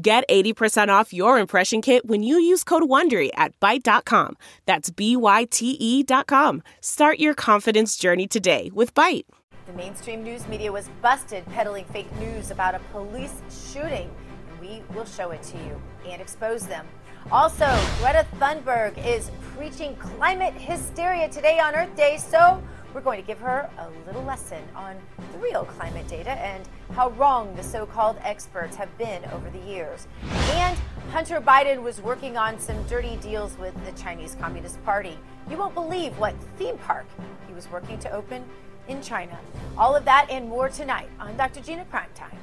Get 80% off your impression kit when you use code WONDERY at Byte.com. That's B-Y-T-E dot com. Start your confidence journey today with Byte. The mainstream news media was busted peddling fake news about a police shooting. We will show it to you and expose them. Also, Greta Thunberg is preaching climate hysteria today on Earth Day, so we're going to give her a little lesson on the real climate data and how wrong the so called experts have been over the years. And Hunter Biden was working on some dirty deals with the Chinese Communist Party. You won't believe what theme park he was working to open in China. All of that and more tonight on Dr. Gina Primetime.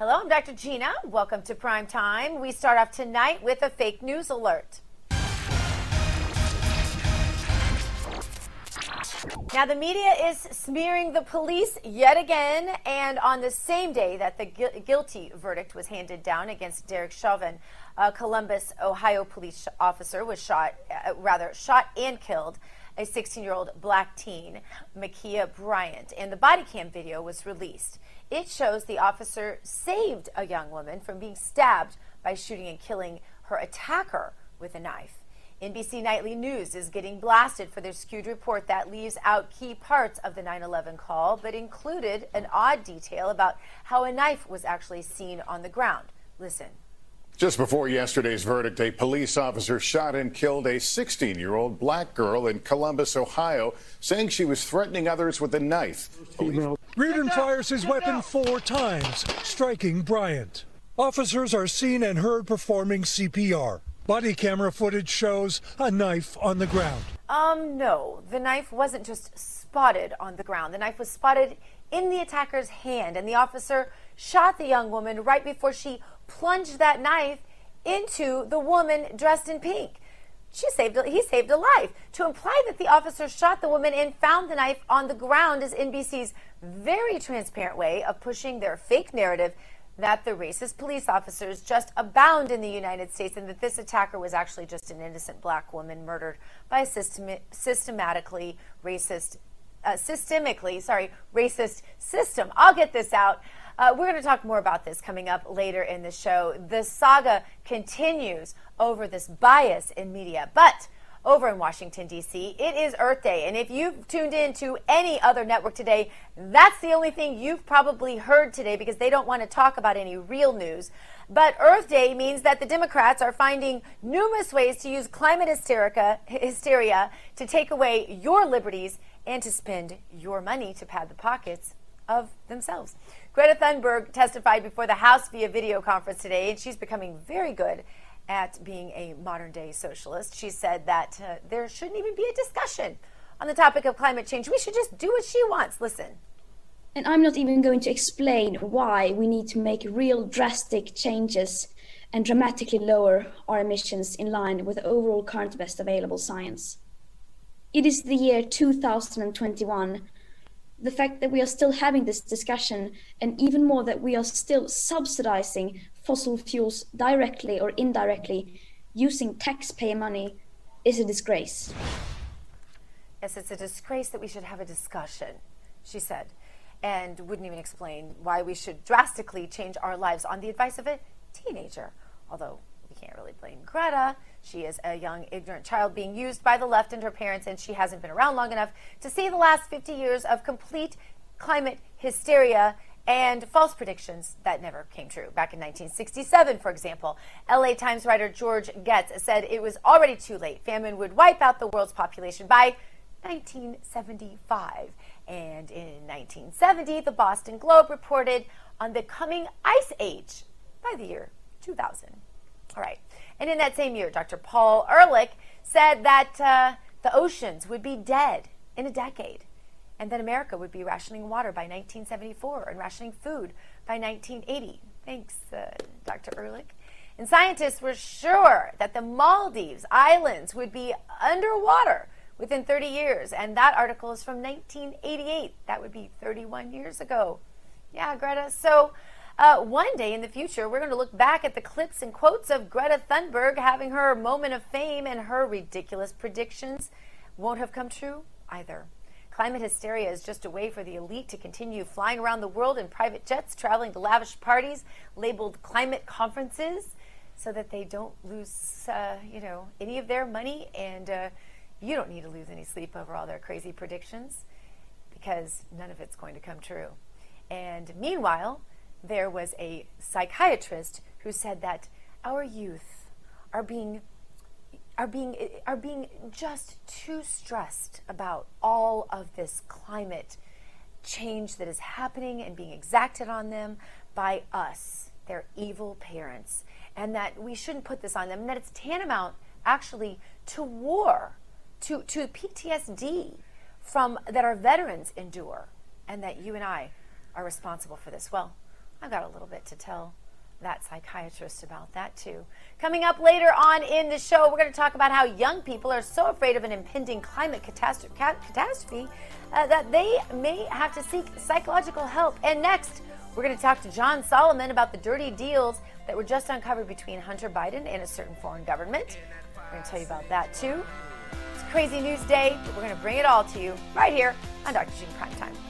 Hello, I'm Dr. Gina. Welcome to Prime Time. We start off tonight with a fake news alert. Now, the media is smearing the police yet again, and on the same day that the gu- guilty verdict was handed down against Derek Chauvin, a Columbus, Ohio police officer was shot, uh, rather, shot and killed a 16 year old black teen, Ma'Khia Bryant, and the body cam video was released. It shows the officer saved a young woman from being stabbed by shooting and killing her attacker with a knife. NBC Nightly News is getting blasted for their skewed report that leaves out key parts of the 9 11 call, but included an odd detail about how a knife was actually seen on the ground. Listen. Just before yesterday's verdict, a police officer shot and killed a 16 year old black girl in Columbus, Ohio, saying she was threatening others with a knife. Reardon fires his weapon four times, striking Bryant. Officers are seen and heard performing CPR. Body camera footage shows a knife on the ground. Um, no, the knife wasn't just spotted on the ground. The knife was spotted in the attacker's hand, and the officer shot the young woman right before she plunged that knife into the woman dressed in pink. She saved he saved a life. To imply that the officer shot the woman and found the knife on the ground is NBC's very transparent way of pushing their fake narrative that the racist police officers just abound in the United States and that this attacker was actually just an innocent black woman murdered by a system, systematically racist, uh, systemically, sorry, racist system. I'll get this out. Uh, we're going to talk more about this coming up later in the show. The saga continues over this bias in media. But over in Washington, D.C., it is Earth Day. And if you've tuned in to any other network today, that's the only thing you've probably heard today because they don't want to talk about any real news. But Earth Day means that the Democrats are finding numerous ways to use climate hysterica, hysteria to take away your liberties and to spend your money to pad the pockets of themselves. Greta Thunberg testified before the House via video conference today, and she's becoming very good at being a modern day socialist. She said that uh, there shouldn't even be a discussion on the topic of climate change. We should just do what she wants. Listen. And I'm not even going to explain why we need to make real drastic changes and dramatically lower our emissions in line with overall current best available science. It is the year 2021 the fact that we are still having this discussion, and even more that we are still subsidizing fossil fuels directly or indirectly using taxpayer money, is a disgrace. Yes, it's a disgrace that we should have a discussion, she said, and wouldn't even explain why we should drastically change our lives on the advice of a teenager. Although we can't really blame Greta. She is a young, ignorant child being used by the left and her parents, and she hasn't been around long enough to see the last 50 years of complete climate hysteria and false predictions that never came true. Back in 1967, for example, LA Times writer George Getz said it was already too late. Famine would wipe out the world's population by 1975. And in 1970, the Boston Globe reported on the coming ice age by the year 2000. All right. And in that same year, Dr. Paul Ehrlich said that uh, the oceans would be dead in a decade, and that America would be rationing water by 1974 and rationing food by 1980. Thanks, uh, Dr. Ehrlich. And scientists were sure that the Maldives Islands would be underwater within 30 years. And that article is from 1988. That would be 31 years ago. Yeah, Greta. So uh, one day in the future, we're going to look back at the clips and quotes of Greta Thunberg having her moment of fame and her ridiculous predictions won't have come true either. Climate hysteria is just a way for the elite to continue flying around the world in private jets, traveling to lavish parties labeled climate conferences, so that they don't lose, uh, you know, any of their money and uh, you don't need to lose any sleep over all their crazy predictions because none of it's going to come true. And meanwhile, there was a psychiatrist who said that our youth are being are being are being just too stressed about all of this climate change that is happening and being exacted on them by us, their evil parents, and that we shouldn't put this on them, and that it's tantamount actually to war to, to PTSD from that our veterans endure, and that you and I are responsible for this. Well, I've got a little bit to tell that psychiatrist about that too. Coming up later on in the show, we're going to talk about how young people are so afraid of an impending climate catastrophe, uh, that they may have to seek psychological help. And next, we're going to talk to John Solomon about the dirty deals that were just uncovered between Hunter Biden and a certain foreign government. We're going to tell you about that too It's crazy news day, but we're going to bring it all to you right here on Dr. Gina Prime Time.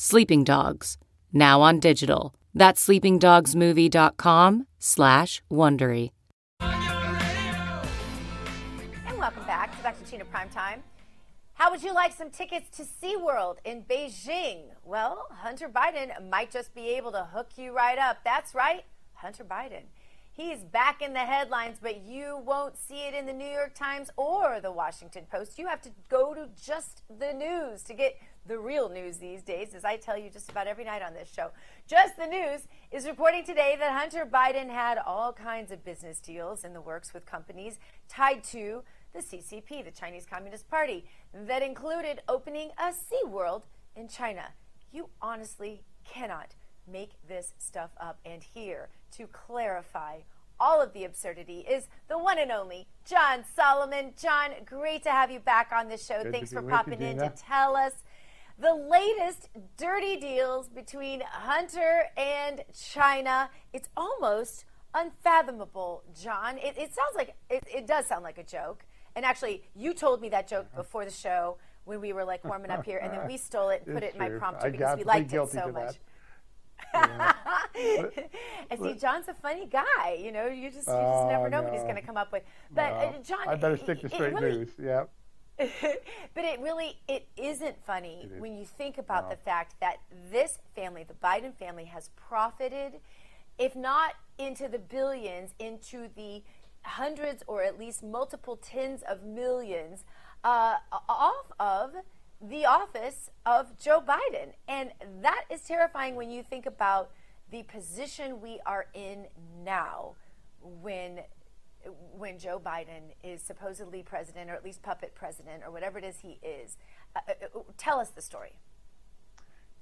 Sleeping Dogs, now on digital. That's sleepingdogsmovie.com slash Wondery. And welcome back to Dr. Gina Primetime. How would you like some tickets to SeaWorld in Beijing? Well, Hunter Biden might just be able to hook you right up. That's right, Hunter Biden. He's back in the headlines, but you won't see it in the New York Times or the Washington Post. You have to go to just the news to get the real news these days, as I tell you just about every night on this show. Just the News is reporting today that Hunter Biden had all kinds of business deals in the works with companies tied to the CCP, the Chinese Communist Party, that included opening a SeaWorld in China. You honestly cannot make this stuff up. And here to clarify all of the absurdity is the one and only John Solomon. John, great to have you back on the show. Good Thanks for popping in to tell us the latest dirty deals between Hunter and China. It's almost unfathomable, John. It, it sounds like it, it does sound like a joke. And actually, you told me that joke Uh-huh. before the show when we were like warming up here, and then we stole it and put It's it in my prompter I because we liked it so much. that. and see, John's a funny guy. You know, you just you just Oh, never know what he's going to come up with. But No, uh, John, I better stick to straight really- news. Yeah. but it really it isn't funny It is. when you think about No. the fact that this family, the Biden family, has profited, if not into the billions, into the hundreds or at least multiple tens of millions uh, off of the office of Joe Biden. And that is terrifying when you think about the position we are in now when when Joe Biden is supposedly president or at least puppet president or whatever it is he is. Uh, uh, tell us the story.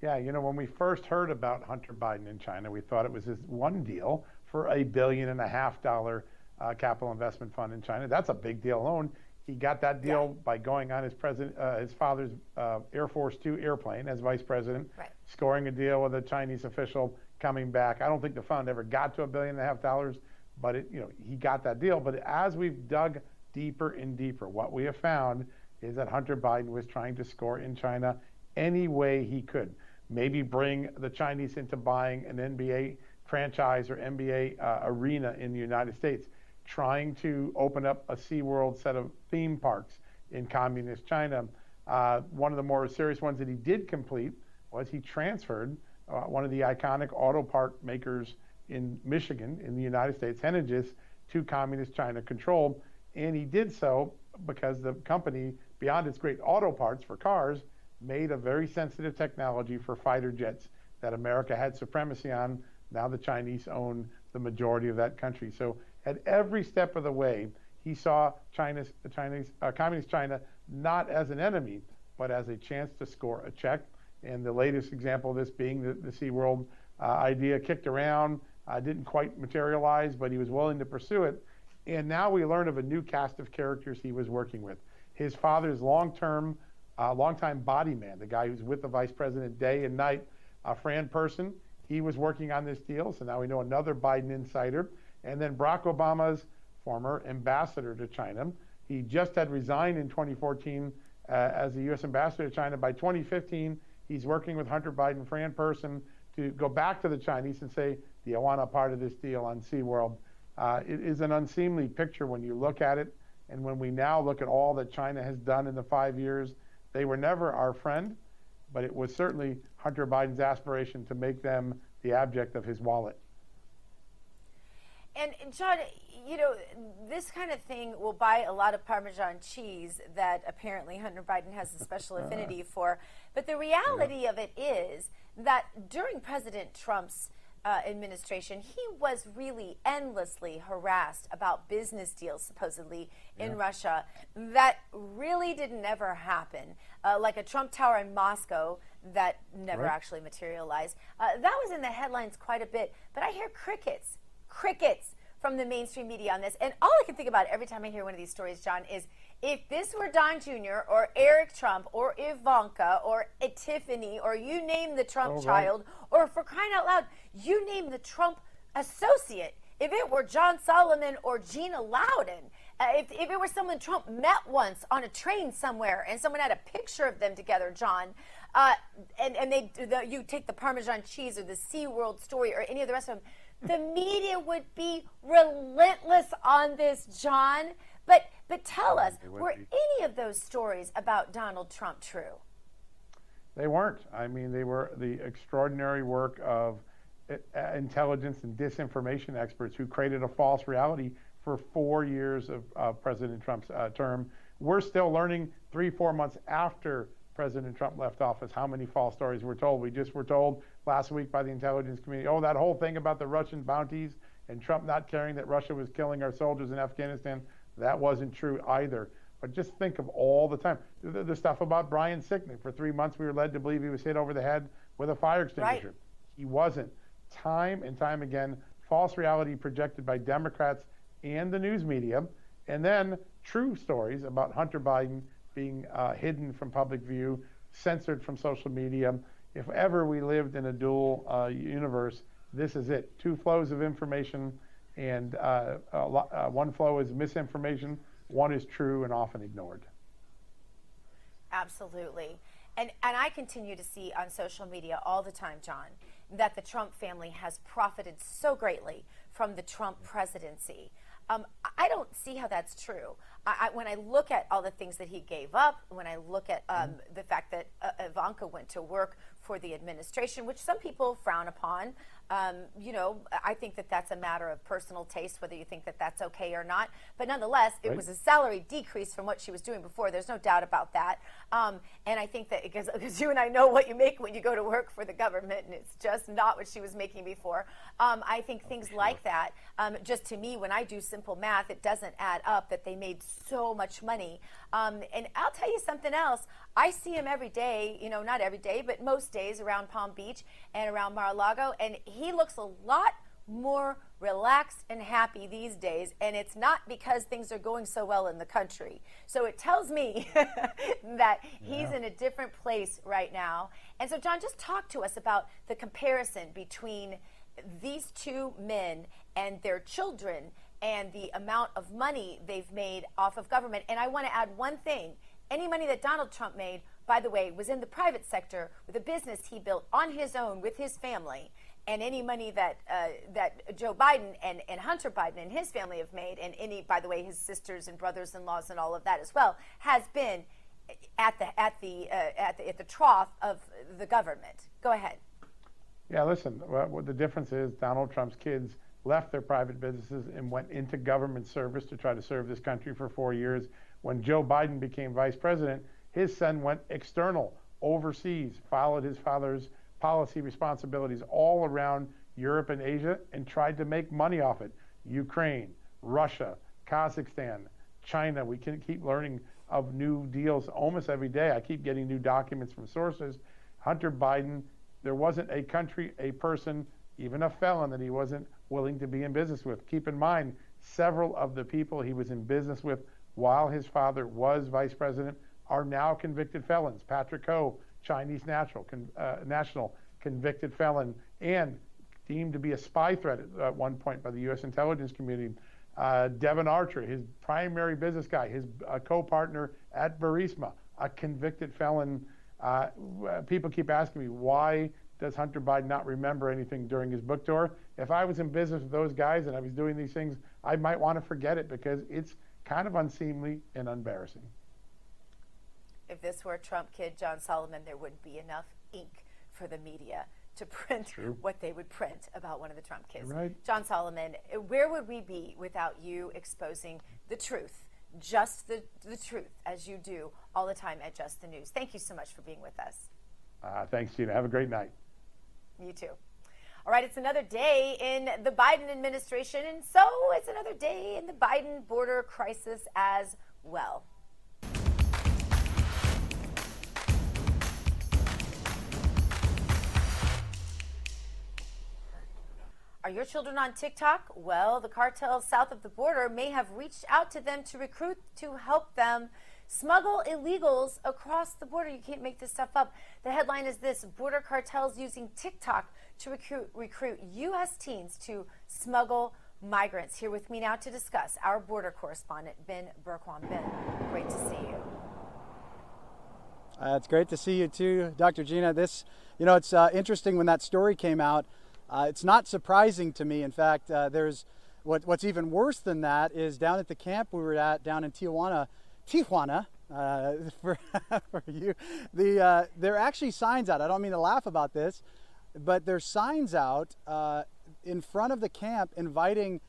Yeah, you know, when we first heard about Hunter Biden in China, we thought it was this one deal for a billion and a half dollar uh, capital investment fund in China. That's a big deal alone. He got that deal Yeah. by going on his president, uh, his father's uh, Air Force Two airplane as vice president, Right. scoring a deal with a Chinese official, coming back. I don't think the fund ever got to a billion and a half dollars, but it, you know, he got that deal. But as we've dug deeper and deeper, what we have found is that Hunter Biden was trying to score in China any way he could. Maybe bring the Chinese into buying an NBA franchise or NBA uh, arena in the United States. trying to open up a SeaWorld set of theme parks in communist China. Uh, one of the more serious ones that he did complete was he transferred uh, one of the iconic auto part makers in Michigan, in the United States, Henniges, to communist China control. And he did so because the company, beyond its great auto parts for cars, made a very sensitive technology for fighter jets that America had supremacy on. Now the Chinese own the majority of that country. So at every step of the way, he saw China's, Chinese, uh, communist China not as an enemy, but as a chance to score a check. And the latest example of this being the, the SeaWorld uh, idea kicked around, uh, didn't quite materialize, but he was willing to pursue it. And now we learn of a new cast of characters he was working with. His father's long-term, uh, long-time body man, the guy who's with the vice president day and night, uh, Fran Person, he was working on this deal. So now we know another Biden insider. And then Barack Obama's former ambassador to China. He just had resigned in 2014 uh, as the U.S. ambassador to China. By 2015, he's working with Hunter Biden, Fran Person, to go back to the Chinese and say, do you want a part of this deal on SeaWorld? Uh, it is an unseemly picture when you look at it. And when we now look at all that China has done in the five years, they were never our friend, but it was certainly Hunter Biden's aspiration to make them the object of his wallet. And John, you know, this kind of thing will buy a lot of Parmesan cheese that apparently Hunter Biden has a special affinity for. But the reality yeah. of it is that during President Trump's uh, administration, he was really endlessly harassed about business deals, supposedly, in yeah. Russia. That really didn't ever happen. Uh, like a Trump Tower in Moscow that never right. actually materialized. Uh, that was in the headlines quite a bit. But I hear crickets, crickets from the mainstream media on this. And all I can think about every time I hear one of these stories, John, is if this were Don Jr. or Eric Trump or Ivanka or Tiffany or you name the Trump oh, child right. or for crying out loud, you name the Trump associate. If it were John Solomon or Gina Loudon, uh, if, if it were someone Trump met once on a train somewhere and someone had a picture of them together, John, uh, and, and they the, you take the Parmesan cheese or the SeaWorld story or any of the rest of them, the media would be relentless on this, John. But but tell us, were any of those stories about Donald Trump true? They weren't. I mean, they were the extraordinary work of uh, intelligence and disinformation experts who created a false reality for four years of uh, President Trump's uh, term. We're still learning three, four months after President Trump left office how many false stories were told. We just were told last week by the intelligence community, oh, that whole thing about the Russian bounties and Trump not caring that Russia was killing our soldiers in Afghanistan, that wasn't true either. But just think of all the time. The, the stuff about Brian Sicknick. For three months, we were led to believe he was hit over the head with a fire extinguisher. Right. He wasn't. Time and time again, false reality projected by Democrats and the news media. And then true stories about Hunter Biden being uh, hidden from public view, censored from social media, if ever we lived in a dual uh, universe, this is it. Two flows of information, and uh, uh, one flow is misinformation, one is true and often ignored. Absolutely. And, and I continue to see on social media all the time, John, that the Trump family has profited so greatly from the Trump presidency. Um, I don't see how that's true. I, I, when I look at all the things that he gave up, when I look at um, mm-hmm. the fact that uh, Ivanka went to work for the administration, which some people frown upon. Um, you know, I think that that's a matter of personal taste, whether you think that that's okay or not. But nonetheless, it right. was a salary decrease from what she was doing before. There's no doubt about that. Um, and I think that because, because you and I know what you make when you go to work for the government, and it's just not what she was making before. Um, I think oh, things sure. like that, um, just to me, when I do simple math, it doesn't add up that they made so much money. Um, and I'll tell you something else. I see him every day, you know, not every day, but most days around Palm Beach and around Mar-a-Lago, and he looks a lot more relaxed and happy these days, and it's not because things are going so well in the country. So it tells me that he's yeah. in a different place right now. And so, John, just talk to us about the comparison between these two men and their children and the amount of money they've made off of government. And I want to add one thing any money that Donald Trump made, by the way, was in the private sector with a business he built on his own with his family. And any money that uh, that Joe Biden and, and Hunter Biden and his family have made, and any, by the way, his sisters and brothers-in-laws and all of that as well, has been at the at the uh, at the at the trough of the government. Go ahead. Yeah, listen. What the difference is, Donald Trump's kids left their private businesses and went into government service to try to serve this country for four years. When Joe Biden became vice president, his son went external, overseas, followed his father's policy responsibilities all around Europe and Asia and tried to make money off it. Ukraine, Russia, Kazakhstan, China. We can keep learning of new deals almost every day. I keep getting new documents from sources. Hunter Biden, there wasn't a country, a person, even a felon that he wasn't willing to be in business with. Keep in mind, several of the people he was in business with while his father was vice president are now convicted felons. Patrick Ho, Chinese natural, con, uh, national, convicted felon, and deemed to be a spy threat at, at one point by the U.S. intelligence community. Uh, Devon Archer, his primary business guy, his uh, co-partner at Burisma, a convicted felon. Uh, people keep asking me why does Hunter Biden not remember anything during his book tour? If I was in business with those guys and I was doing these things, I might want to forget it because it's kind of unseemly and embarrassing. If this were a Trump kid, John Solomon, there wouldn't be enough ink for the media to print True. what they would print about one of the Trump kids. Right. John Solomon, where would we be without you exposing the truth, just the, the truth, as you do all the time at Just the News? Thank you so much for being with us. Uh, thanks, Gina. Have a great night. You too. All right, it's another day in the Biden administration, and so it's another day in the Biden border crisis as well. Your children on TikTok? Well, the cartels south of the border may have reached out to them to recruit to help them smuggle illegals across the border. You can't make this stuff up. The headline is this Border cartels using TikTok to recruit, recruit U.S. teens to smuggle migrants. Here with me now to discuss our border correspondent, Ben Bergquam. Ben, great to see you. Uh, it's great to see you too, Dr. Gina. This, you know, it's uh, interesting when that story came out. Uh, it's not surprising to me. In fact, uh, there's what, what's even worse than that is down at the camp we were at down in Tijuana, Tijuana. Uh, for, for you, the uh, there are actually signs out. I don't mean to laugh about this, but there's signs out uh, in front of the camp inviting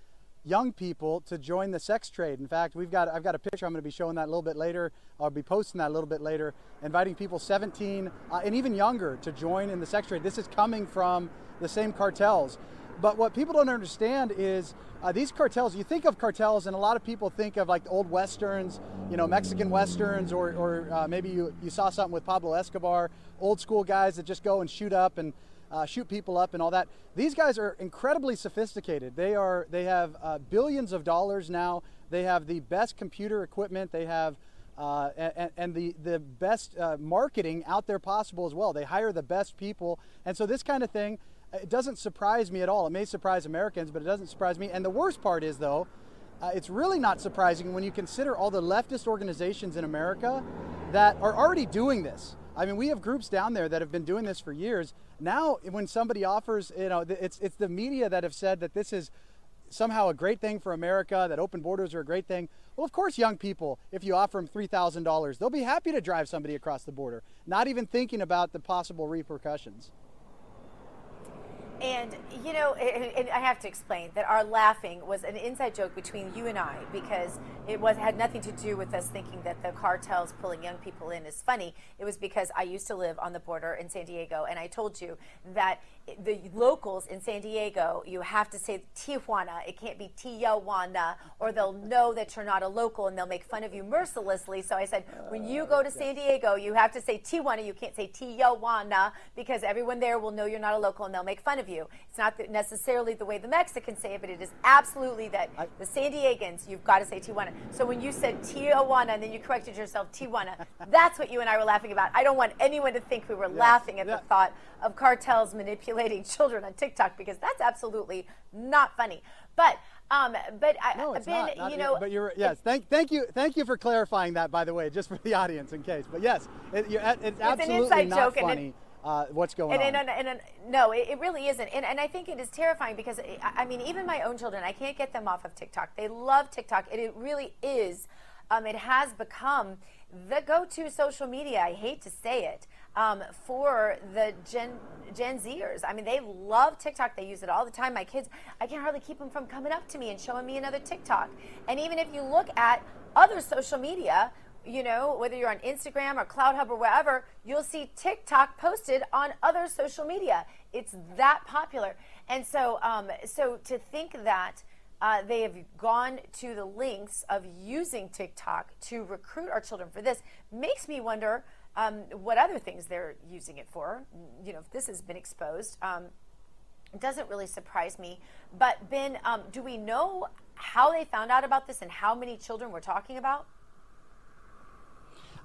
young people to join the sex trade. In fact, we've got I've got a picture. I'm going to be showing that a little bit later. I'll be posting that a little bit later, inviting people 17 uh, and even younger to join in the sex trade. This is coming from the same cartels. But what people don't understand is uh, these cartels, you think of cartels, and a lot of people think of like old westerns, you know, Mexican westerns, or, or uh, maybe you, you saw something with Pablo Escobar, old school guys that just go and shoot up and uh, shoot people up and all that. These guys are incredibly sophisticated. They are they have uh, billions of dollars now. They have the best computer equipment. They have uh, and, and, the, the best uh, marketing out there possible as well. They hire the best people. And so this kind of thing, it doesn't surprise me at all. It may surprise Americans, but it doesn't surprise me. And the worst part is, though, uh, it's really not surprising when you consider all the leftist organizations in America that are already doing this. I mean, we have groups down there that have been doing this for years. Now, when somebody offers, you know, it's it's the media that have said that this is somehow a great thing for America, that open borders are a great thing. Well, of course, young people, if you offer them $3,000, they'll be happy to drive somebody across the border, not even thinking about the possible repercussions. And you know, and I have to explain that our laughing was an inside joke between you and I because it was had nothing to do with us thinking that the cartels pulling young people in is funny. It was because I used to live on the border in San Diego, and I told you that the locals in San Diego, you have to say Tijuana. It can't be Tijuana, or they'll know that you're not a local and they'll make fun of you mercilessly. So I said, when you go to uh, San Diego, you have to say Tijuana. You can't say Tijuana because everyone there will know you're not a local and they'll make fun of you. It's not necessarily the way the Mexicans say it, but it is absolutely that the San Diegans, you've got to say Tijuana. So when you said Tijuana and then you corrected yourself, Tijuana, that's what you and I were laughing about. I don't want anyone to think we were laughing at yeah. the thought of cartels manipulating children on TikTok because that's absolutely not funny. But um, but I, no, it's Ben, not, not you know, but you're yes. Thank, thank you, thank you for clarifying that. By the way, just for the audience, in case. But yes, it, it's, it's absolutely not funny. uh, what's going and, on. And, and, and, no, it, it, really isn't. And, and I think it is terrifying because, I mean, even my own children, I can't get them off of TikTok. They love TikTok. And it really is, um, it has become the go to social media. I hate to say it. Um, for the Gen Gen Zers. I mean, they love TikTok. They use it all the time. My kids, I can hardly keep them from coming up to me and showing me another TikTok. And even if you look at other social media, you know, whether you're on Instagram or CloutHub or wherever, you'll see TikTok posted on other social media. It's that popular. And so, um, so to think that uh, they have gone to the lengths of using TikTok to recruit our children for this makes me wonder um, what other things they're using it for. You know, if this has been exposed. Um, it doesn't really surprise me. But, Ben, um, do we know how they found out about this and how many children we're talking about?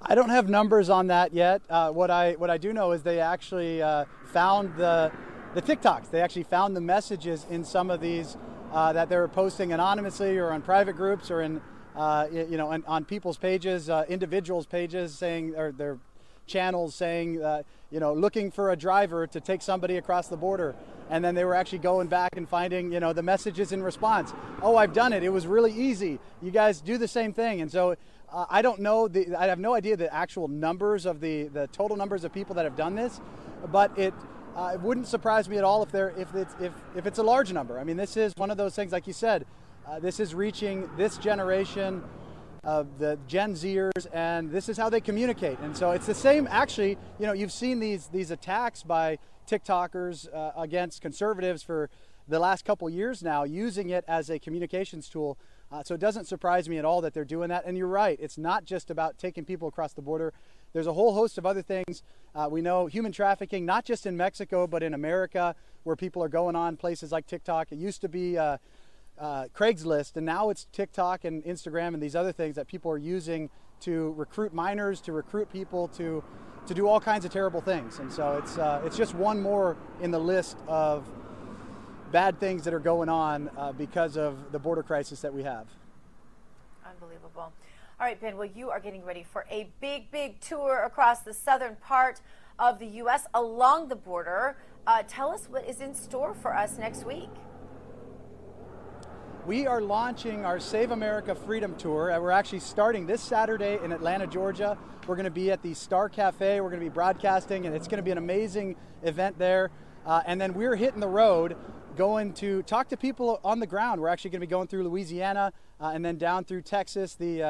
I don't have numbers on that yet. Uh, what I what I do know is they actually uh, found the the TikToks. They actually found the messages in some of these uh, that they were posting anonymously or on private groups or in uh, you know on, on people's pages, uh, individuals' pages, saying or their channels saying uh, you know looking for a driver to take somebody across the border. And then they were actually going back and finding you know the messages in response. Oh, I've done it. It was really easy. You guys do the same thing. And so uh, I don't know, the, I have no idea the actual numbers of the, the total numbers of people that have done this, but it, uh, it wouldn't surprise me at all if, there, if, it's, if, if it's a large number. I mean, this is one of those things, like you said, uh, this is reaching this generation of the Gen Zers, and this is how they communicate. And so it's the same, actually, you know, you've seen these, these attacks by TikTokers uh, against conservatives for the last couple years now, using it as a communications tool uh, so it doesn't surprise me at all that they're doing that. And you're right, it's not just about taking people across the border. There's a whole host of other things. Uh, we know human trafficking, not just in Mexico, but in America, where people are going on places like TikTok. It used to be uh, uh, Craigslist, and now it's TikTok and Instagram and these other things that people are using to recruit minors, to recruit people, to to do all kinds of terrible things. And so it's uh, it's just one more in the list of bad things that are going on uh, because of the border crisis that we have. Unbelievable. All right, Ben, well, you are getting ready for a big, big tour across the southern part of the U.S. along the border. Uh, tell us what is in store for us next week. We are launching our Save America Freedom Tour. Uh, we're actually starting this Saturday in Atlanta, Georgia. We're going to be at the Star Cafe. We're going to be broadcasting, and it's going to be an amazing event there. Uh, and then we're hitting the road going to talk to people on the ground. We're actually going to be going through Louisiana uh, and then down through Texas, the uh,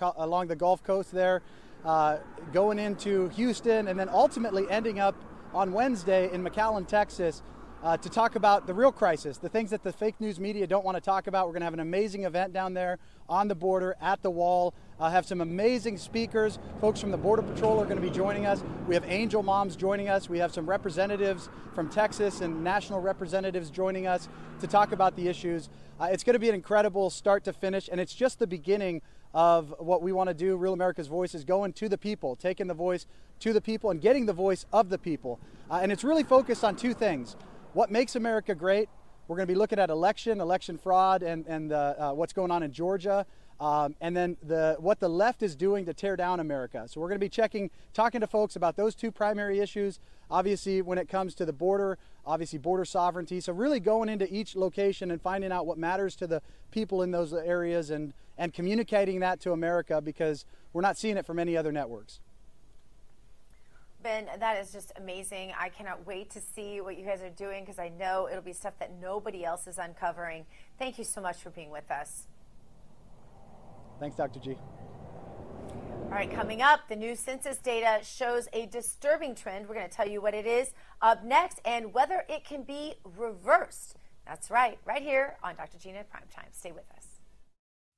uh, along the Gulf Coast there, uh, going into Houston, and then ultimately ending up on Wednesday in McAllen, Texas, uh, to talk about the real crisis, the things that the fake news media don't want to talk about. We're going to have an amazing event down there on the border at the wall. Uh, have some amazing speakers. Folks from the Border Patrol are going to be joining us. We have Angel Moms joining us. We have some representatives from Texas and national representatives joining us to talk about the issues. Uh, it's going to be an incredible start to finish, and it's just the beginning of what we want to do. Real America's Voice is going to the people, taking the voice to the people, and getting the voice of the people. Uh, and it's really focused on two things what makes America great. We're going to be looking at election, election fraud, and, and uh, what's going on in Georgia. Um, and then the, what the left is doing to tear down America. So we're going to be checking, talking to folks about those two primary issues. Obviously, when it comes to the border, obviously border sovereignty. So really going into each location and finding out what matters to the people in those areas and and communicating that to America because we're not seeing it from any other networks. Ben, that is just amazing. I cannot wait to see what you guys are doing because I know it'll be stuff that nobody else is uncovering. Thank you so much for being with us. Thanks, Dr. G. All right, coming up, the new census data shows a disturbing trend. We're going to tell you what it is up next and whether it can be reversed. That's right, right here on Dr. Gina Primetime. Stay with us.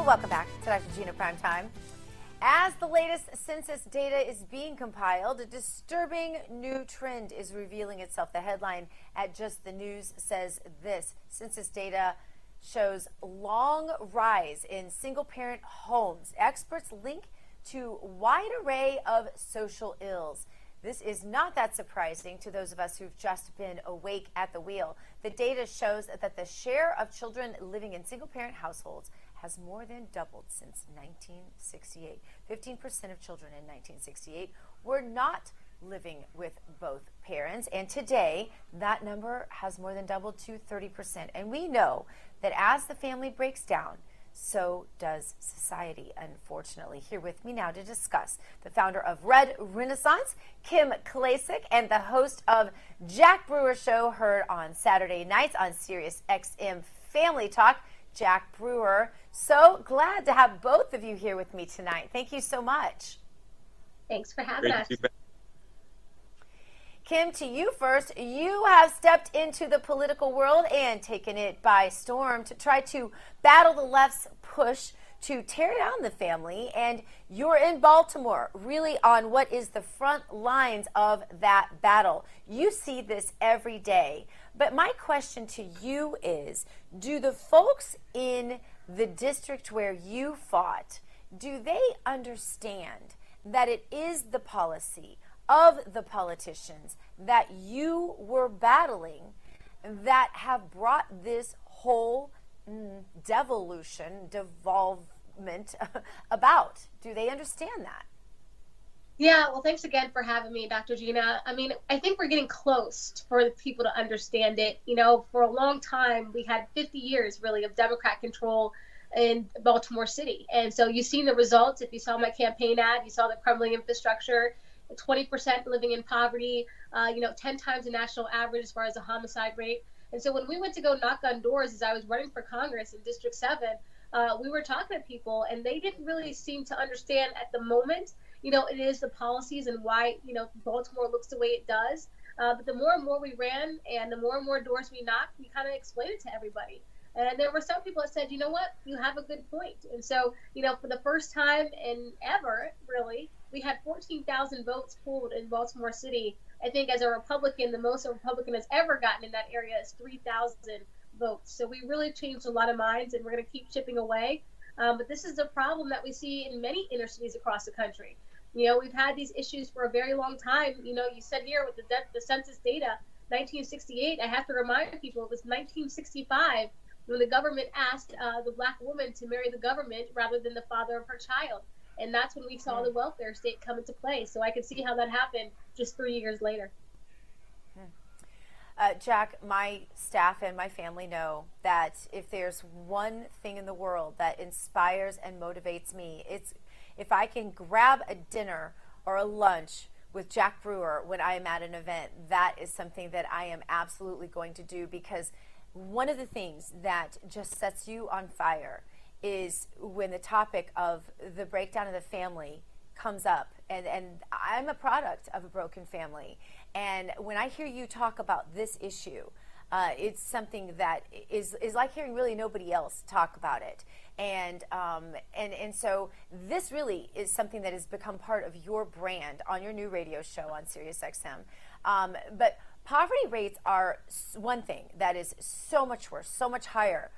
Well, welcome back to Dr. Gina Prime Time. As the latest census data is being compiled, a disturbing new trend is revealing itself. The headline at Just the News says this Census data shows long rise in single parent homes. Experts link to wide array of social ills. This is not that surprising to those of us who've just been awake at the wheel. The data shows that the share of children living in single parent households has more than doubled since 1968. 15% of children in 1968 were not living with both parents, and today that number has more than doubled to 30%. And we know that as the family breaks down, so does society, unfortunately. Here with me now to discuss the founder of Red Renaissance, Kim Klacik, and the host of Jack Brewer Show, heard on Saturday nights on Sirius XM Family Talk, Jack Brewer. So glad to have both of you here with me tonight. Thank you so much. Thanks for having Great us. Kim, to you first. You have stepped into the political world and taken it by storm to try to battle the left's push to tear down the family. And you're in Baltimore, really on what is the front lines of that battle. You see this every day. But my question to you is do the folks in the district where you fought, do they understand that it is the policy of the politicians that you were battling that have brought this whole devolution, devolvement about? Do they understand that? Yeah, well, thanks again for having me, Dr. Gina. I mean, I think we're getting close for the people to understand it. You know, for a long time, we had 50 years really of Democrat control in Baltimore City. And so you've seen the results. If you saw my campaign ad, you saw the crumbling infrastructure, 20% living in poverty, uh, you know, 10 times the national average as far as the homicide rate. And so when we went to go knock on doors as I was running for Congress in District 7, uh, we were talking to people and they didn't really seem to understand at the moment you know, it is the policies and why, you know, Baltimore looks the way it does. Uh, but the more and more we ran and the more and more doors we knocked, we kind of explained it to everybody. And there were some people that said, you know what, you have a good point. And so, you know, for the first time in ever, really, we had 14,000 votes pooled in Baltimore City. I think as a Republican, the most a Republican has ever gotten in that area is 3,000 votes. So we really changed a lot of minds, and we're going to keep chipping away. Um, but this is a problem that we see in many inner cities across the country. You know, we've had these issues for a very long time. You know, you said here with the, de- the census data, 1968. I have to remind people it was 1965 when the government asked uh, the black woman to marry the government rather than the father of her child. And that's when we saw the welfare state come into play. So I can see how that happened just three years later. Uh, Jack, my staff and my family know that if there's one thing in the world that inspires and motivates me, it's if I can grab a dinner or a lunch with Jack Brewer when I am at an event, that is something that I am absolutely going to do because one of the things that just sets you on fire is when the topic of the breakdown of the family comes up. And, and I'm a product of a broken family. And when I hear you talk about this issue uh, it's something that is, is like hearing really nobody else talk about it. And um, and and so this really is something that has become part of your brand on your new radio show on SiriusXM. Um, but poverty rates are one thing that is so much worse, so much higher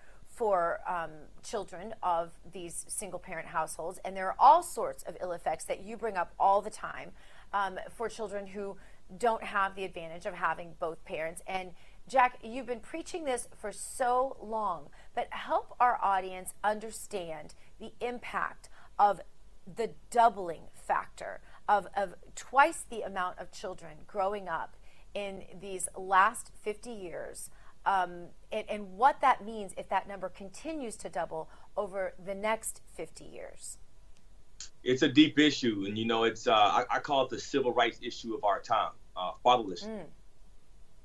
for um, children of these single parent households, and there are all sorts of ill effects that you bring up all the time um, for children who don't have the advantage of having both parents. And Jack, you've been preaching this for so long, but help our audience understand the impact of the doubling factor of, of twice the amount of children growing up in these last 50 years um, and, and what that means if that number continues to double over the next 50 years. It's a deep issue, and you know, it's uh, I, I, call it the civil rights issue of our time, uh, fatherlessness. Mm.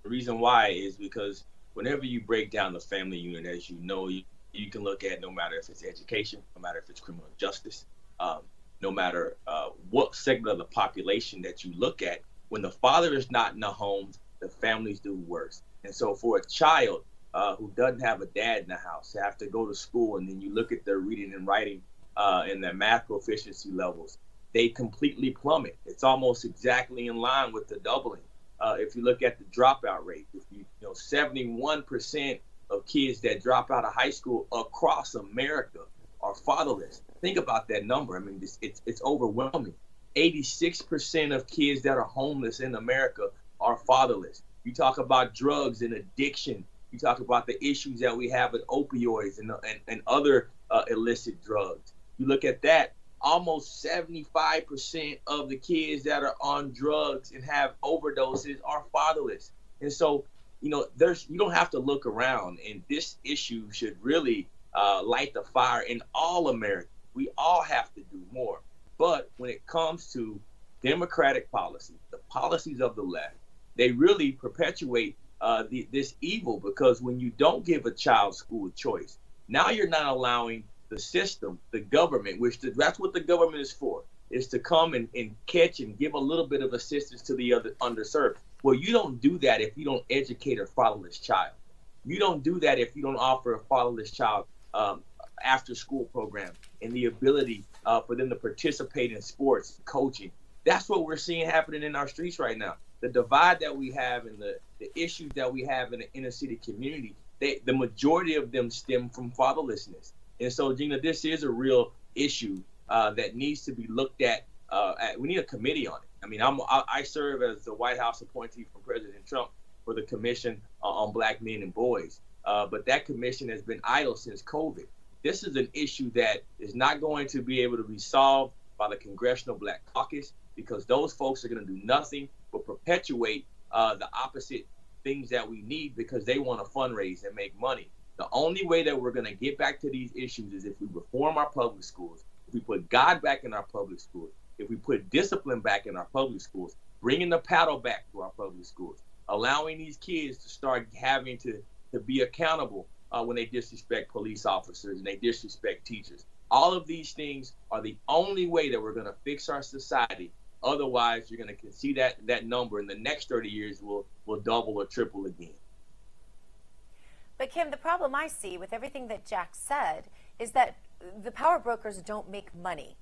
The reason why is because whenever you break down the family unit, as you know, you, you can look at no matter if it's education, no matter if it's criminal justice, um, no matter uh, what segment of the population that you look at, when the father is not in the home, the families do worse. And so for a child uh, who doesn't have a dad in the house, have to go to school, and then you look at their reading and writing uh, and their math proficiency levels, they completely plummet. It's almost exactly in line with the doubling. Uh, if you look at the dropout rate, if you, you know, 71% of kids that drop out of high school across America are fatherless. Think about that number. I mean, it's, it's, it's overwhelming. 86% of kids that are homeless in America are fatherless. You talk about drugs and addiction. You talk about the issues that we have with opioids and, and, and other uh, illicit drugs. You look at that, almost 75% of the kids that are on drugs and have overdoses are fatherless. And so, you know, there's you don't have to look around, and this issue should really uh, light the fire in all Americans. We all have to do more. But when it comes to democratic policy, the policies of the left, they really perpetuate uh, the, this evil because when you don't give a child school choice, now you're not allowing the system, the government, which the, that's what the government is for, is to come and, and catch and give a little bit of assistance to the other underserved. Well, you don't do that if you don't educate a fatherless child. You don't do that if you don't offer a fatherless child um, after school program and the ability uh, for them to participate in sports, coaching. That's what we're seeing happening in our streets right now. The divide that we have and the, the issues that we have in the inner city community, they, the majority of them stem from fatherlessness. And so, Gina, this is a real issue uh, that needs to be looked at, uh, at. We need a committee on it. I mean, I'm, I, I serve as the White House appointee from President Trump for the Commission on Black Men and Boys. Uh, but that commission has been idle since COVID. This is an issue that is not going to be able to be solved by the Congressional Black Caucus because those folks are going to do nothing but perpetuate uh, the opposite things that we need because they want to fundraise and make money. The only way that we're going to get back to these issues is if we reform our public schools, if we put God back in our public schools, if we put discipline back in our public schools, bringing the paddle back to our public schools, allowing these kids to start having to, to be accountable uh, when they disrespect police officers and they disrespect teachers. All of these things are the only way that we're going to fix our society. Otherwise, you're going to see that that number in the next 30 years will will double or triple again. But Kim, the problem I see with everything that Jack said is that the power brokers don't make money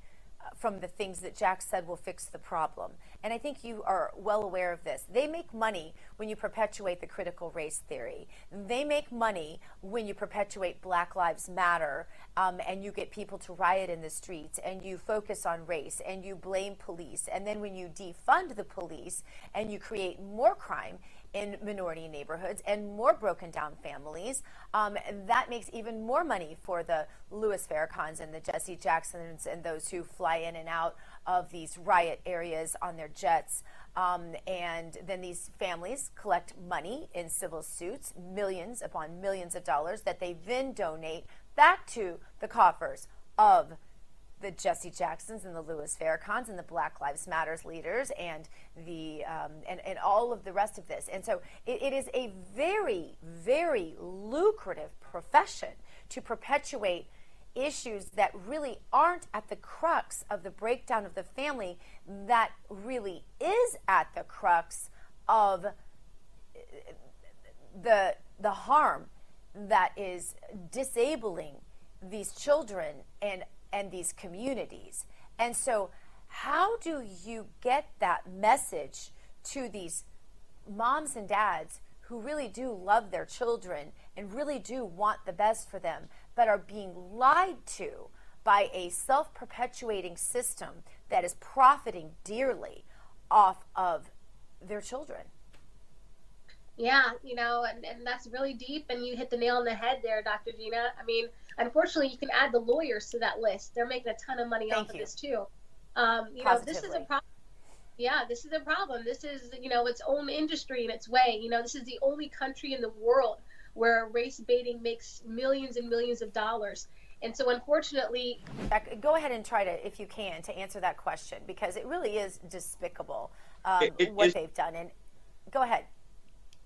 from the things that Jack said will fix the problem. And I think you are well aware of this. They make money when you perpetuate the critical race theory. They make money when you perpetuate Black Lives Matter um, and you get people to riot in the streets and you focus on race and you blame police. And then when you defund the police and you create more crime, in minority neighborhoods and more broken down families. Um, that makes even more money for the Louis Farrakhan's and the Jesse Jacksons and those who fly in and out of these riot areas on their jets. Um, and then these families collect money in civil suits, millions upon millions of dollars, that they then donate back to the coffers of the Jesse Jacksons and the Louis Farrakhan's and the Black Lives Matters leaders and the um, and, and all of the rest of this. And so it, it is a very, very lucrative profession to perpetuate issues that really aren't at the crux of the breakdown of the family that really is at the crux of the the harm that is disabling these children and and these communities. And so, how do you get that message to these moms and dads who really do love their children and really do want the best for them, but are being lied to by a self perpetuating system that is profiting dearly off of their children? Yeah, you know, and, and that's really deep, and you hit the nail on the head there, Dr. Gina. I mean, unfortunately, you can add the lawyers to that list. They're making a ton of money Thank off you. of this too. Um, you know, this is a problem. Yeah, this is a problem. This is, you know, its own industry in its way. You know, this is the only country in the world where race baiting makes millions and millions of dollars. And so, unfortunately, go ahead and try to, if you can, to answer that question because it really is despicable um, it, it, what they've done. And go ahead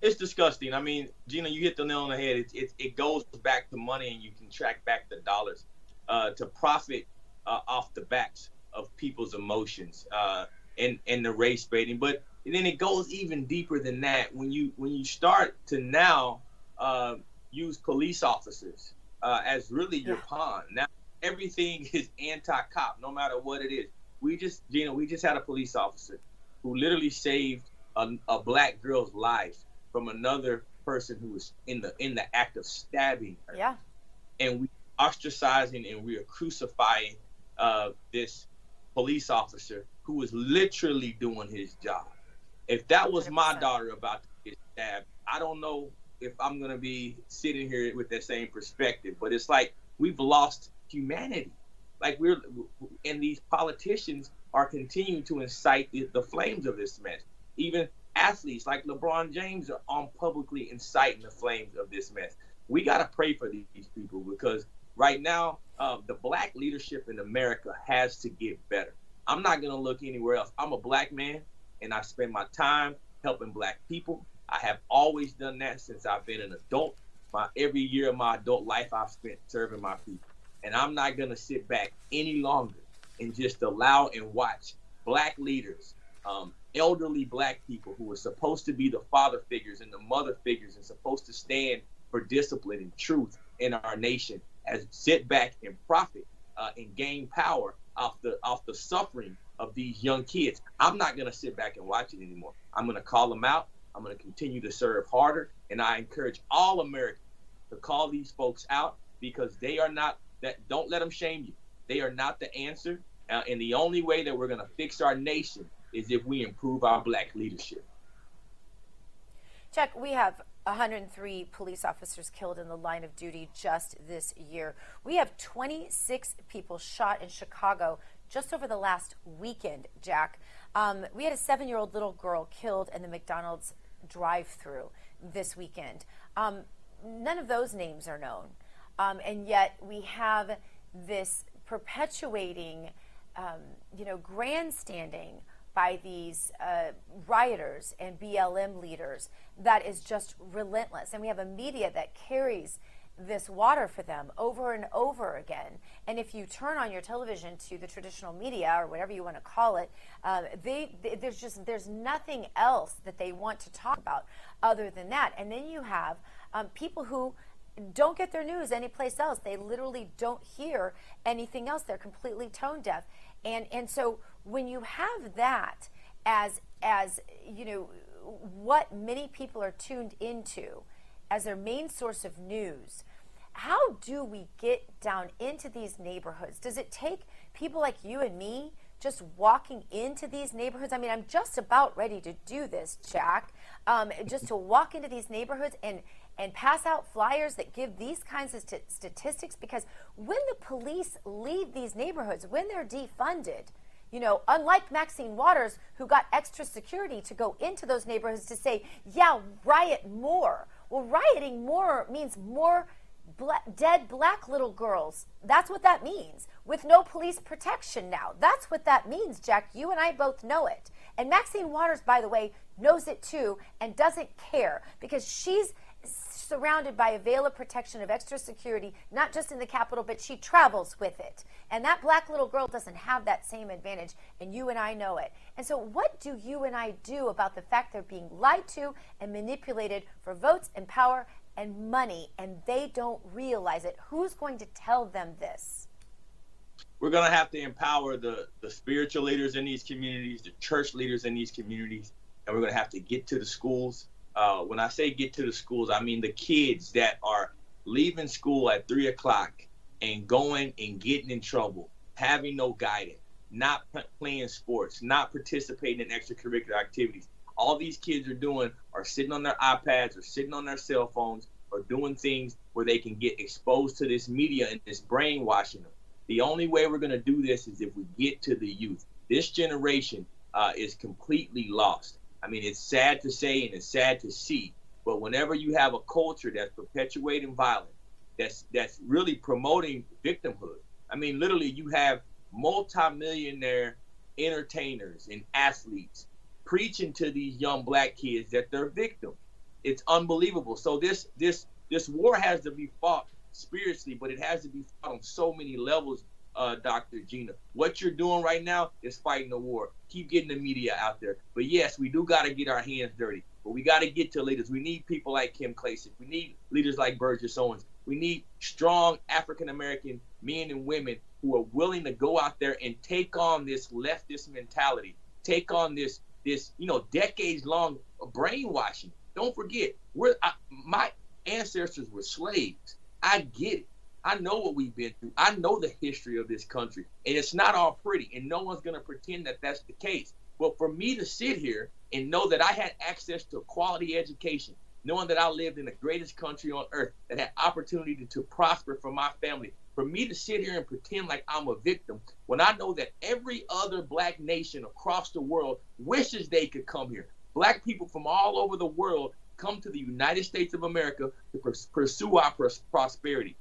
it's disgusting. I mean, Gina, you hit the nail on the head. It, it, it goes back to money, and you can track back the dollars uh, to profit uh, off the backs of people's emotions uh, and and the race baiting. But then it goes even deeper than that. When you when you start to now uh, use police officers uh, as really your pawn. Now everything is anti-cop, no matter what it is. We just, Gina, we just had a police officer who literally saved a, a black girl's life from another person who was in the in the act of stabbing her. Yeah. And we ostracizing and we are crucifying uh, this police officer who was literally doing his job. If that was 100%. my daughter about to get stabbed, I don't know if I'm gonna be sitting here with that same perspective. But it's like we've lost humanity. Like we're and these politicians are continuing to incite the, the flames of this mess. Even athletes like LeBron James are on publicly inciting the flames of this mess. We got to pray for these people because right now uh, the black leadership in America has to get better. I'm not going to look anywhere else. I'm a black man and I spend my time helping black people. I have always done that since I've been an adult. My every year of my adult life I've spent serving my people. And I'm not going to sit back any longer and just allow and watch black leaders, um, elderly black people who are supposed to be the father figures and the mother figures and supposed to stand for discipline and truth in our nation as sit back and profit uh, and gain power off the off the suffering of these young kids. I'm not going to sit back and watch it anymore. I'm going to call them out. I'm going to continue to serve harder, and I encourage all Americans to call these folks out because they are not that. Don't let them shame you. They are not the answer, uh, and the only way that we're going to fix our nation is if we improve our black leadership. Chuck, we have 103 police officers killed in the line of duty just this year. We have 26 people shot in Chicago just over the last weekend, Jack. Um, we had a seven year old little girl killed in the McDonald's drive through this weekend. Um, none of those names are known. Um, and yet we have this perpetuating, um, you know, grandstanding by these uh, rioters and BLM leaders that is just relentless. And we have a media that carries this water for them over and over again. And if you turn on your television to the traditional media or whatever you want to call it, uh, they, they, there's just there's nothing else that they want to talk about other than that. And then you have um, people who don't get their news anyplace else. They literally don't hear anything else. They're completely tone deaf. And and so when you have that as as you know what many people are tuned into as their main source of news, how do we get down into these neighborhoods? Does it take people like you and me just walking into these neighborhoods? I mean, I'm just about ready to do this, Jack. Um, just to walk into these neighborhoods and and pass out flyers that give these kinds of st- statistics because when the police leave these neighborhoods, when they're defunded, you know, unlike Maxine Waters, who got extra security to go into those neighborhoods to say, yeah, riot more. Well, rioting more means more bla- dead black little girls. That's what that means. With no police protection now. That's what that means, Jack. You and I both know it. And Maxine Waters, by the way, knows it too and doesn't care because she's surrounded by a veil of protection of extra security, not just in the Capitol, but she travels with it. And that black little girl doesn't have that same advantage, and you and I know it. And so, what do you and I do about the fact they're being lied to and manipulated for votes and power and money, and they don't realize it? Who's going to tell them this? We're going to have to empower the, the spiritual leaders in these communities, the church leaders in these communities, and we're going to have to get to the schools uh, when I say get to the schools, I mean the kids that are leaving school at three o'clock and going and getting in trouble, having no guidance, not playing sports, not participating in extracurricular activities. All these kids are doing are sitting on their iPads or sitting on their cell phones or doing things where they can get exposed to this media and this brainwashing them. The only way we're going to do this is if we get to the youth. This generation uh, is completely lost. I mean, it's sad to say and it's sad to see, but whenever you have a culture that's perpetuating violence, that's that's really promoting victimhood. I mean, literally, you have multimillionaire entertainers and athletes preaching to these young black kids that they're victims. It's unbelievable. So this this this war has to be fought spiritually, but it has to be fought on so many levels uh, Dr. Gina. What you're doing right now is fighting the war. Keep getting the media out there. But yes, we do got to get our hands dirty. But we got to get to leaders. We need people like Kim Klacik. We need leaders like Burgess Owens. We need strong African American men and women who are willing to go out there and take on this leftist mentality, take on this this you know decades long brainwashing. Don't forget, we're I, my ancestors were slaves. I get it. I know what we've been through. I know the history of this country, and it's not all pretty, and no one's going to pretend that that's the case. But for me to sit here and know that I had access to quality education, knowing that I lived in the greatest country on earth that had opportunity to, to prosper for my family, for me to sit here and pretend like I'm a victim when I know that every other black nation across the world wishes they could come here. Black people from all over the world come to the United States of America to pursue our pros- prosperity.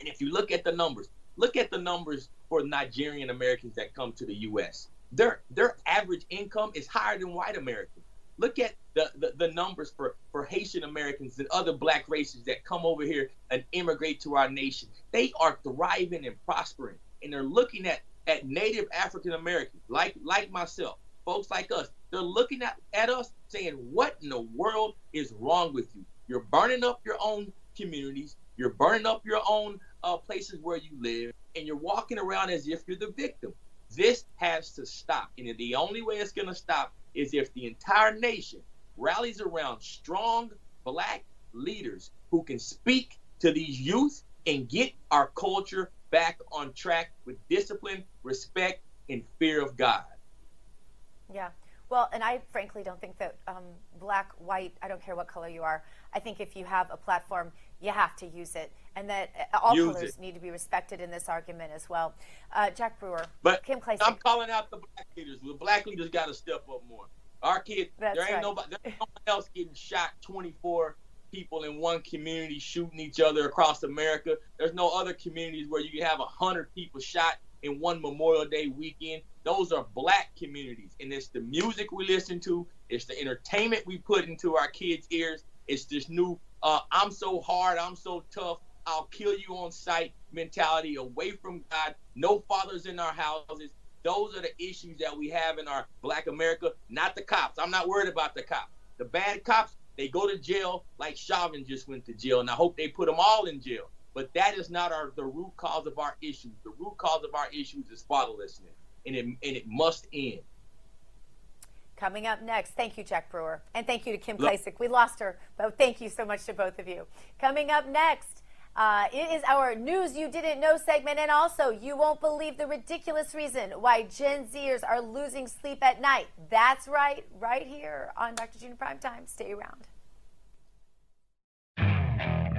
And if you look at the numbers, look at the numbers for Nigerian Americans that come to the U.S. Their their average income is higher than white Americans. Look at the, the, the, numbers for, for Haitian Americans and other black races that come over here and immigrate to our nation. They are thriving and prospering. And they're looking at, at native African Americans like like myself, folks like us. They're looking at, at us saying, What in the world is wrong with you? You're burning up your own communities, you're burning up your own uh, places where you live, and you're walking around as if you're the victim. This has to stop. And the only way it's going to stop is if the entire nation rallies around strong black leaders who can speak to these youth and get our culture back on track with discipline, respect, and fear of God. Yeah. Well, and I frankly don't think that um, black, white, I don't care what color you are. I think if you have a platform, you have to use it, and that uh, all use colors it. need to be respected in this argument as well. Uh, Jack Brewer, but Kim Klacik. I'm calling out the black leaders. The black leaders got to step up more. Our kids, That's there ain't right. nobody, there's no one else getting shot 24 people in one community shooting each other across America. There's no other communities where you can have a hundred people shot in one Memorial Day weekend. Those are black communities, and it's the music we listen to, it's the entertainment we put into our kids' ears. It's this new uh, "I'm so hard, I'm so tough, I'll kill you on sight" mentality away from God. No fathers in our houses. Those are the issues that we have in our black America, not the cops. I'm not worried about the cops. The bad cops, they go to jail like Chauvin just went to jail, and I hope they put them all in jail. But that is not our the root cause of our issues. The root cause of our issues is fatherlessness, and it and it must end. Coming up next, thank you, Jack Brewer, and thank you to Kim Klacik. We lost her, but thank you so much to both of you. Coming up next, uh, it is our news you didn't know segment, and also you won't believe the ridiculous reason why Gen Zers are losing sleep at night. That's right, right here on Dr. Gina Primetime. Stay around.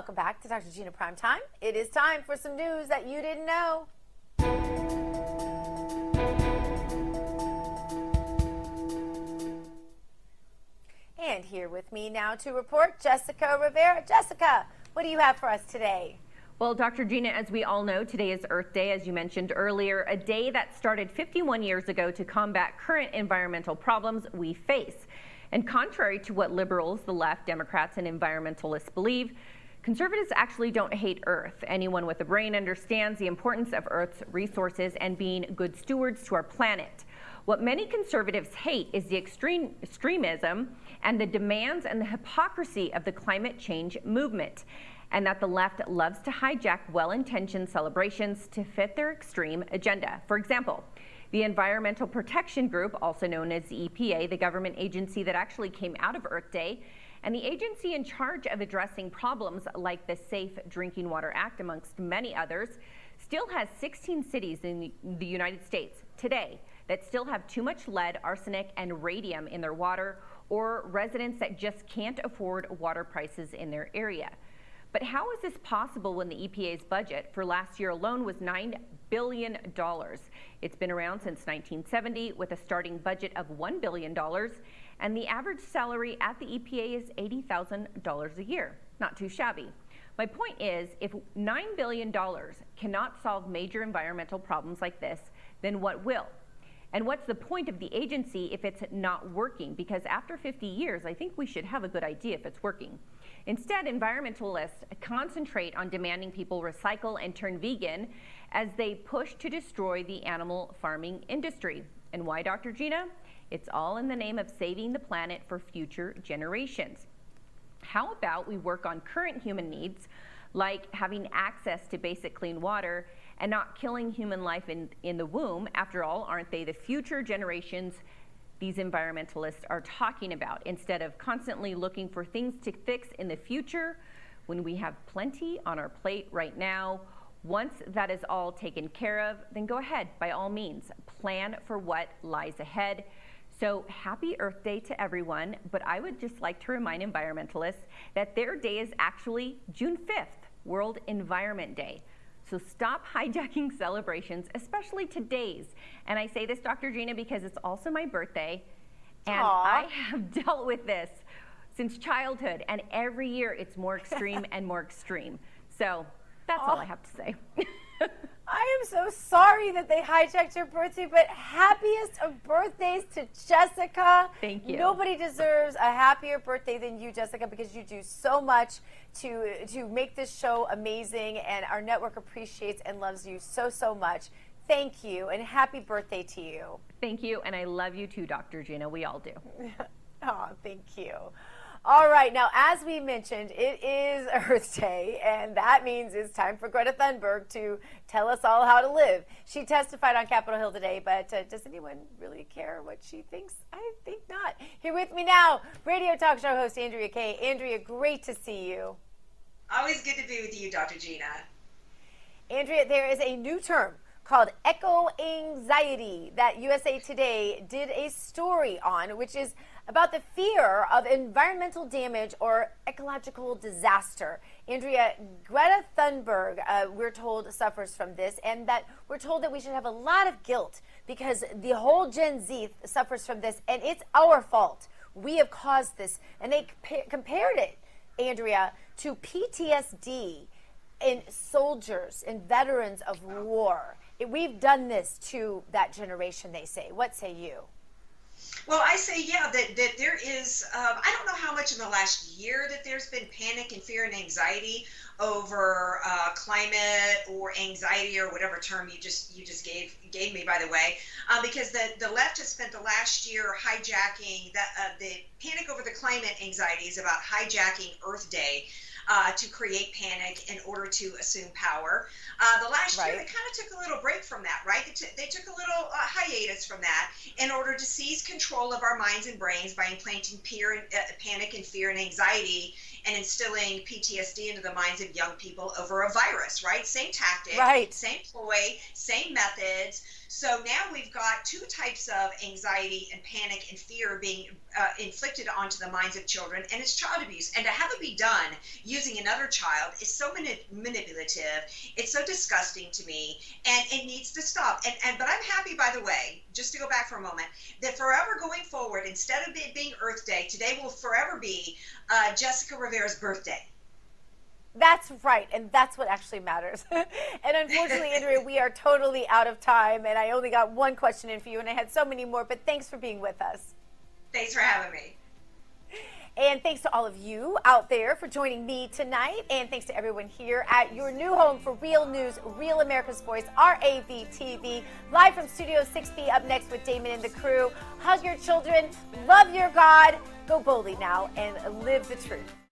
Welcome back to Dr. Gina Prime Time. It is time for some news that you didn't know. And here with me now to report, Jessica Rivera. Jessica, what do you have for us today? Well, Dr. Gina, as we all know, today is Earth Day, as you mentioned earlier, a day that started 51 years ago to combat current environmental problems we face. And contrary to what liberals, the left, Democrats, and environmentalists believe, Conservatives actually don't hate Earth. Anyone with a brain understands the importance of Earth's resources and being good stewards to our planet. What many conservatives hate is the extreme extremism and the demands and the hypocrisy of the climate change movement, and that the left loves to hijack well intentioned celebrations to fit their extreme agenda. For example, the Environmental Protection Group, also known as the EPA, the government agency that actually came out of Earth Day, and the agency in charge of addressing problems like the Safe Drinking Water Act, amongst many others, still has 16 cities in the United States today that still have too much lead, arsenic, and radium in their water, or residents that just can't afford water prices in their area. But how is this possible when the EPA's budget for last year alone was $9 billion. It's been around since 1970 with a starting budget of $1 billion, and the average salary at the EPA is $80,000 a year. Not too shabby. My point is if $9 billion cannot solve major environmental problems like this, then what will? And what's the point of the agency if it's not working? Because after 50 years, I think we should have a good idea if it's working. Instead, environmentalists concentrate on demanding people recycle and turn vegan as they push to destroy the animal farming industry. And why, Dr. Gina? It's all in the name of saving the planet for future generations. How about we work on current human needs, like having access to basic clean water and not killing human life in, in the womb? After all, aren't they the future generations these environmentalists are talking about instead of constantly looking for things to fix in the future when we have plenty on our plate right now? Once that is all taken care of, then go ahead, by all means, plan for what lies ahead. So happy Earth Day to everyone, but I would just like to remind environmentalists that their day is actually June 5th, World Environment Day. So stop hijacking celebrations, especially today's. And I say this, Dr. Gina, because it's also my birthday, and Aww. I have dealt with this since childhood, and every year it's more extreme and more extreme. So that's Aww. all I have to say. I am so sorry that they hijacked your birthday, but happiest of birthdays to Jessica. Thank you. Nobody deserves a happier birthday than you, Jessica, because you do so much to to make this show amazing, and our network appreciates and loves you so so much. Thank you, and happy birthday to you. Thank you, and I love you too, Dr. Gina. We all do. oh, thank you. All right, now as we mentioned, it is Earth Day, and that means it's time for Greta Thunberg to tell us all how to live. She testified on Capitol Hill today, but uh, does anyone really care what she thinks? I think not. Here with me now, radio talk show host Andrea Kaye. Andrea, great to see you. Always good to be with you, Dr. Gina. Andrea, there is a new term called eco anxiety that USA Today did a story on, which is about the fear of environmental damage or ecological disaster. Andrea, Greta Thunberg, uh, we're told, suffers from this, and that we're told that we should have a lot of guilt because the whole Gen Z suffers from this, and it's our fault. We have caused this. And they compared it, Andrea, to PTSD in soldiers and veterans of war. We've done this to that generation, they say. What say you? Well, I say, yeah, that, that there is, um, I don't know how much in the last year that there's been panic and fear and anxiety over uh, climate or anxiety or whatever term you just you just gave gave me by the way. Uh, because the the left has spent the last year hijacking that uh, the panic over the climate anxiety is about hijacking earth day uh, to create panic in order to assume power. Uh, the last right. year, they kind of took a little break from that, right? They, t- they took a little uh, hiatus from that in order to seize control of our minds and brains by implanting peer and, uh, panic and fear and anxiety and instilling PTSD into the minds of young people over a virus, right? Same tactic, right. same ploy, same methods. So now we've got two types of anxiety and panic and fear being uh, inflicted onto the minds of children, and it's child abuse. And to have it be done using another child is so mani- manipulative. It's so disgusting to me, and it needs to stop. And, and but I'm happy, by the way, just to go back for a moment, that forever going forward, instead of it being Earth Day, today will forever be uh, Jessica Rivera's birthday. That's right, and that's what actually matters. and unfortunately, Andrea, we are totally out of time, and I only got one question in for you, and I had so many more, but thanks for being with us. Thanks for having me. And thanks to all of you out there for joining me tonight. And thanks to everyone here at your new home for Real News, Real America's Voice, RAV TV, live from Studio 6B up next with Damon and the crew. Hug your children, love your God, go boldly now, and live the truth.